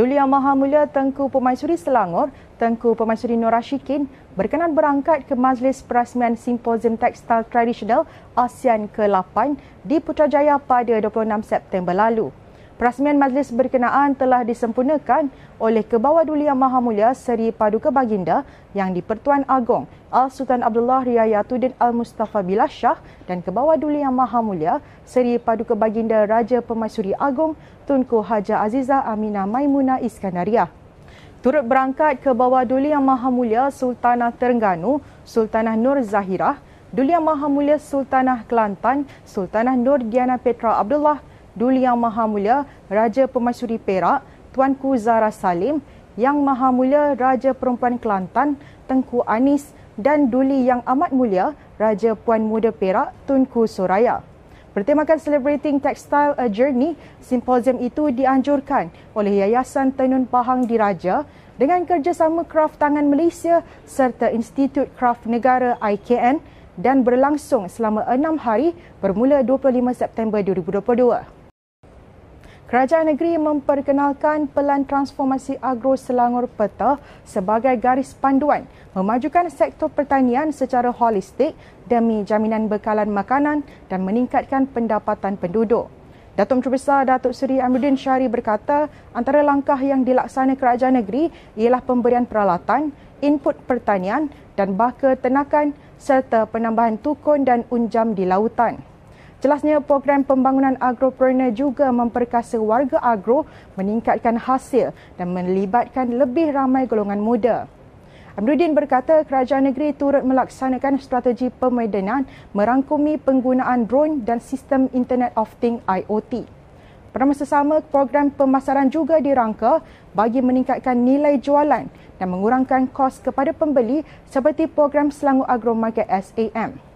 Duli Yang Maha Mulia Tengku Pemaisuri Selangor, Tengku Pemaisuri Nur Rashikin berkenan berangkat ke Majlis Perasmian Simposium Tekstil Tradisional ASEAN ke-8 di Putrajaya pada 26 September lalu. Perasmian majlis berkenaan telah disempurnakan oleh Kebawah Yang Maha Mulia Seri Paduka Baginda yang di-Pertuan Agong Al-Sultan Abdullah Riayatuddin Al-Mustafa Billah Shah dan Kebawah Yang Maha Mulia Seri Paduka Baginda Raja Pemaisuri Agong Tunku Haja Aziza Aminah Maimuna Iskandariah. Turut berangkat ke bawah Duli Yang Maha Mulia Sultanah Terengganu, Sultanah Nur Zahirah, Duli Yang Maha Mulia Sultanah Kelantan, Sultanah Nur Diana Petra Abdullah, Duli Yang Maha Mulia Raja Pemaisuri Perak, Tuanku Zara Salim, Yang Maha Mulia Raja Perempuan Kelantan, Tengku Anis dan Duli Yang Amat Mulia Raja Puan Muda Perak, Tunku Soraya. Bertemakan Celebrating Textile A Journey, simposium itu dianjurkan oleh Yayasan Tenun Pahang Diraja dengan kerjasama Kraft Tangan Malaysia serta Institut Kraft Negara IKN dan berlangsung selama enam hari bermula 25 September 2022. Kerajaan negeri memperkenalkan Pelan Transformasi Agro Selangor Peta sebagai garis panduan memajukan sektor pertanian secara holistik demi jaminan bekalan makanan dan meningkatkan pendapatan penduduk. Datuk Menteri Besar Datuk Seri Amiruddin Syari berkata antara langkah yang dilaksana kerajaan negeri ialah pemberian peralatan, input pertanian dan baka tenakan serta penambahan tukun dan unjam di lautan. Jelasnya program pembangunan agropreneur juga memperkasa warga agro meningkatkan hasil dan melibatkan lebih ramai golongan muda. Amruddin berkata kerajaan negeri turut melaksanakan strategi pemedanan merangkumi penggunaan drone dan sistem Internet of Things IoT. Pada masa sama, program pemasaran juga dirangka bagi meningkatkan nilai jualan dan mengurangkan kos kepada pembeli seperti program Selangor Agro Market SAM.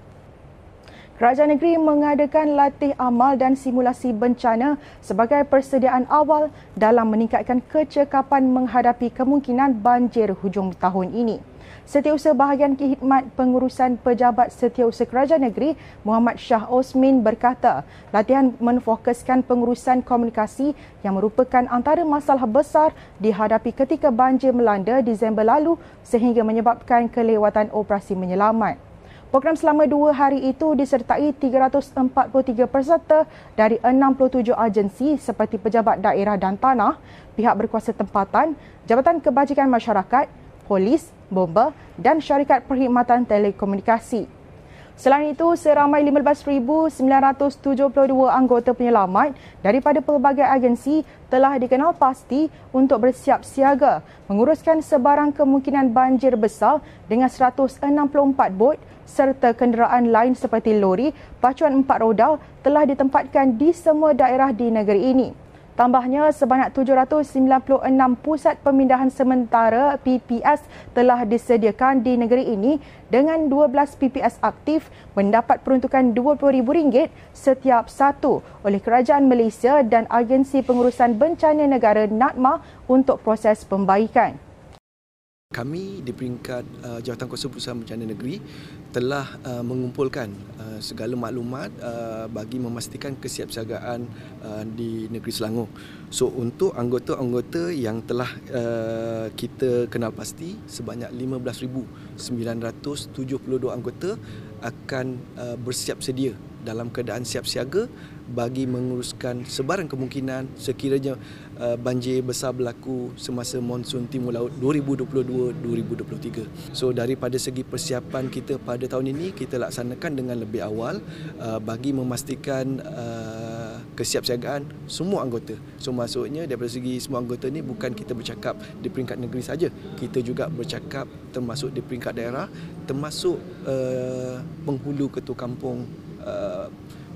Kerajaan negeri mengadakan latih amal dan simulasi bencana sebagai persediaan awal dalam meningkatkan kecekapan menghadapi kemungkinan banjir hujung tahun ini. Setiausaha Bahagian Kehidmat Pengurusan Pejabat Setiausaha Kerajaan Negeri Muhammad Shah Osmin berkata, latihan menfokuskan pengurusan komunikasi yang merupakan antara masalah besar dihadapi ketika banjir melanda Disember lalu sehingga menyebabkan kelewatan operasi menyelamat. Program selama dua hari itu disertai 343 peserta dari 67 agensi seperti pejabat daerah dan tanah, pihak berkuasa tempatan, Jabatan Kebajikan Masyarakat, polis, bomba dan syarikat perkhidmatan telekomunikasi. Selain itu, seramai 15,972 anggota penyelamat daripada pelbagai agensi telah dikenal pasti untuk bersiap siaga menguruskan sebarang kemungkinan banjir besar dengan 164 bot serta kenderaan lain seperti lori, pacuan empat roda telah ditempatkan di semua daerah di negeri ini. Tambahnya, sebanyak 796 pusat pemindahan sementara PPS telah disediakan di negeri ini dengan 12 PPS aktif mendapat peruntukan RM20,000 setiap satu oleh Kerajaan Malaysia dan Agensi Pengurusan Bencana Negara NADMA untuk proses pembaikan kami di peringkat uh, Jawatan Kuasa Perusahaan Bencana Negeri telah uh, mengumpulkan uh, segala maklumat uh, bagi memastikan kesiapsiagaan uh, di negeri Selangor. So untuk anggota-anggota yang telah uh, kita kenal pasti sebanyak 15,972 anggota akan uh, bersiap sedia dalam keadaan siap siaga bagi menguruskan sebarang kemungkinan sekiranya uh, banjir besar berlaku semasa monsun timur laut 2022-2023. So daripada segi persiapan kita pada tahun ini kita laksanakan dengan lebih awal uh, bagi memastikan uh, kesiapsiagaan semua anggota. So maksudnya daripada segi semua anggota ni bukan kita bercakap di peringkat negeri saja. Kita juga bercakap termasuk di peringkat daerah termasuk penghulu ketua kampung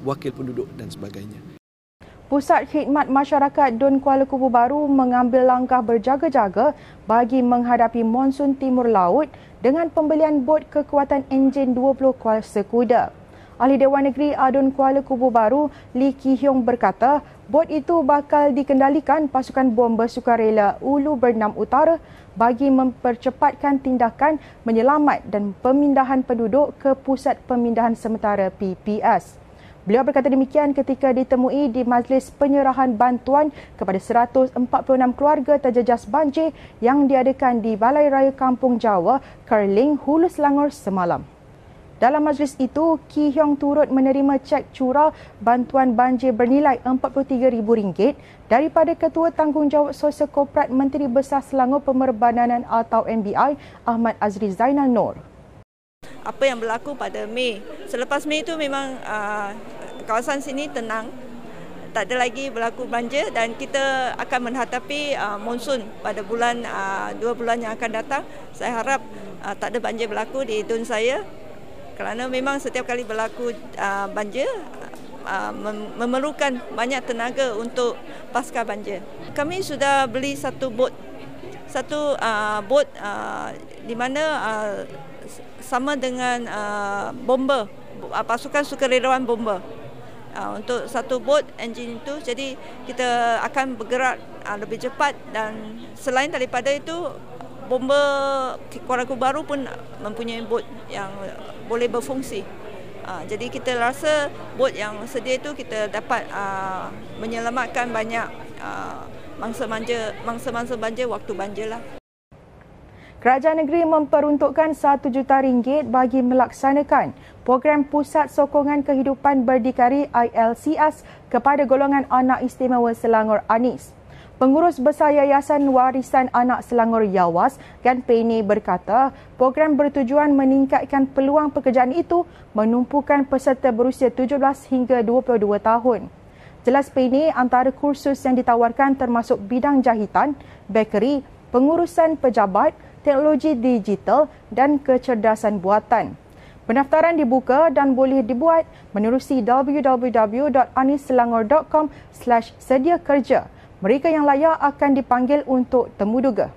wakil penduduk dan sebagainya. Pusat Khidmat Masyarakat Dun Kuala Kubu Baru mengambil langkah berjaga-jaga bagi menghadapi monsun timur laut dengan pembelian bot kekuatan enjin 20 kuasa kuda. Ahli Dewan Negeri Adun Kuala Kubu Baru, Lee Ki Hyong berkata, bot itu bakal dikendalikan pasukan bomba sukarela Ulu Bernam Utara bagi mempercepatkan tindakan menyelamat dan pemindahan penduduk ke pusat pemindahan sementara PPS. Beliau berkata demikian ketika ditemui di majlis penyerahan bantuan kepada 146 keluarga terjejas banjir yang diadakan di Balai Raya Kampung Jawa, Kerling, Hulu Selangor semalam. Dalam majlis itu, Ki Hyong turut menerima cek curah bantuan banjir bernilai RM43,000 daripada Ketua Tanggungjawab Sosial Korporat Menteri Besar Selangor Pemerbadanan atau MBI Ahmad Azri Zainal Nur. Apa yang berlaku pada Mei. Selepas Mei itu memang uh, kawasan sini tenang. Tak ada lagi berlaku banjir dan kita akan menghadapi uh, monsun pada bulan uh, dua bulan yang akan datang. Saya harap uh, tak ada banjir berlaku di dun saya kerana memang setiap kali berlaku uh, banjir uh, memerlukan banyak tenaga untuk pasca banjir. Kami sudah beli satu bot satu uh, bot uh, di mana uh, sama dengan uh, bomber uh, pasukan sukarelawan bomber uh, untuk satu bot enjin itu jadi kita akan bergerak uh, lebih cepat dan selain daripada itu bomba Kuala Baru pun mempunyai bot yang boleh berfungsi uh, jadi kita rasa bot yang sedia itu kita dapat uh, menyelamatkan banyak uh, mangsa-mangsa banjir waktu banjir lah. Kerajaan negeri memperuntukkan 1 juta ringgit bagi melaksanakan program Pusat Sokongan Kehidupan Berdikari ILCS kepada golongan anak istimewa Selangor Anis. Pengurus Besar Yayasan Warisan Anak Selangor Yawas, Gan Pene berkata, program bertujuan meningkatkan peluang pekerjaan itu menumpukan peserta berusia 17 hingga 22 tahun. Jelas Pene, antara kursus yang ditawarkan termasuk bidang jahitan, bakery, pengurusan pejabat, teknologi digital dan kecerdasan buatan. Pendaftaran dibuka dan boleh dibuat menerusi www.aniselangor.com sedia kerja. Mereka yang layak akan dipanggil untuk temuduga.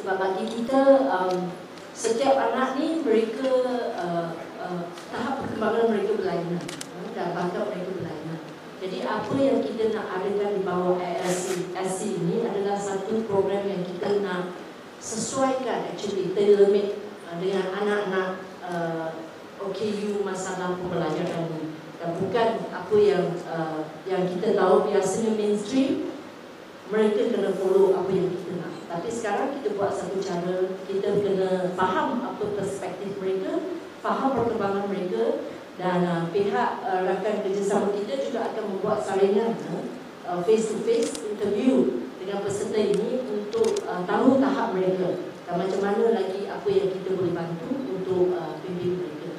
Sebab bagi kita, um, setiap anak ni mereka uh, uh, tahap perkembangan mereka berlainan uh, dan bakat mereka berlainan. Jadi apa yang kita nak adakan di bawah ASC, ASC ini adalah satu program yang kita nak sesuaikan actually tailor made uh, dengan anak-anak uh, OKU masalah pembelajaran ini dan bukan apa yang uh, yang kita tahu biasanya mainstream mereka kena follow apa yang kita nak. Tapi sekarang kita buat satu cara kita kena faham apa perspektif mereka faham perkembangan mereka dan uh, pihak uh, rakan kerjasama kita juga akan membuat saringan uh, face to face interview dengan peserta ini untuk uh, tahu tahap mereka dan macam mana lagi apa yang kita boleh bantu untuk uh, pimpin mereka.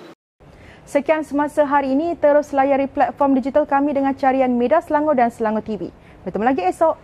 Sekian semasa hari ini, terus layari platform digital kami dengan carian Media Selangor dan Selangor TV. Bertemu lagi esok.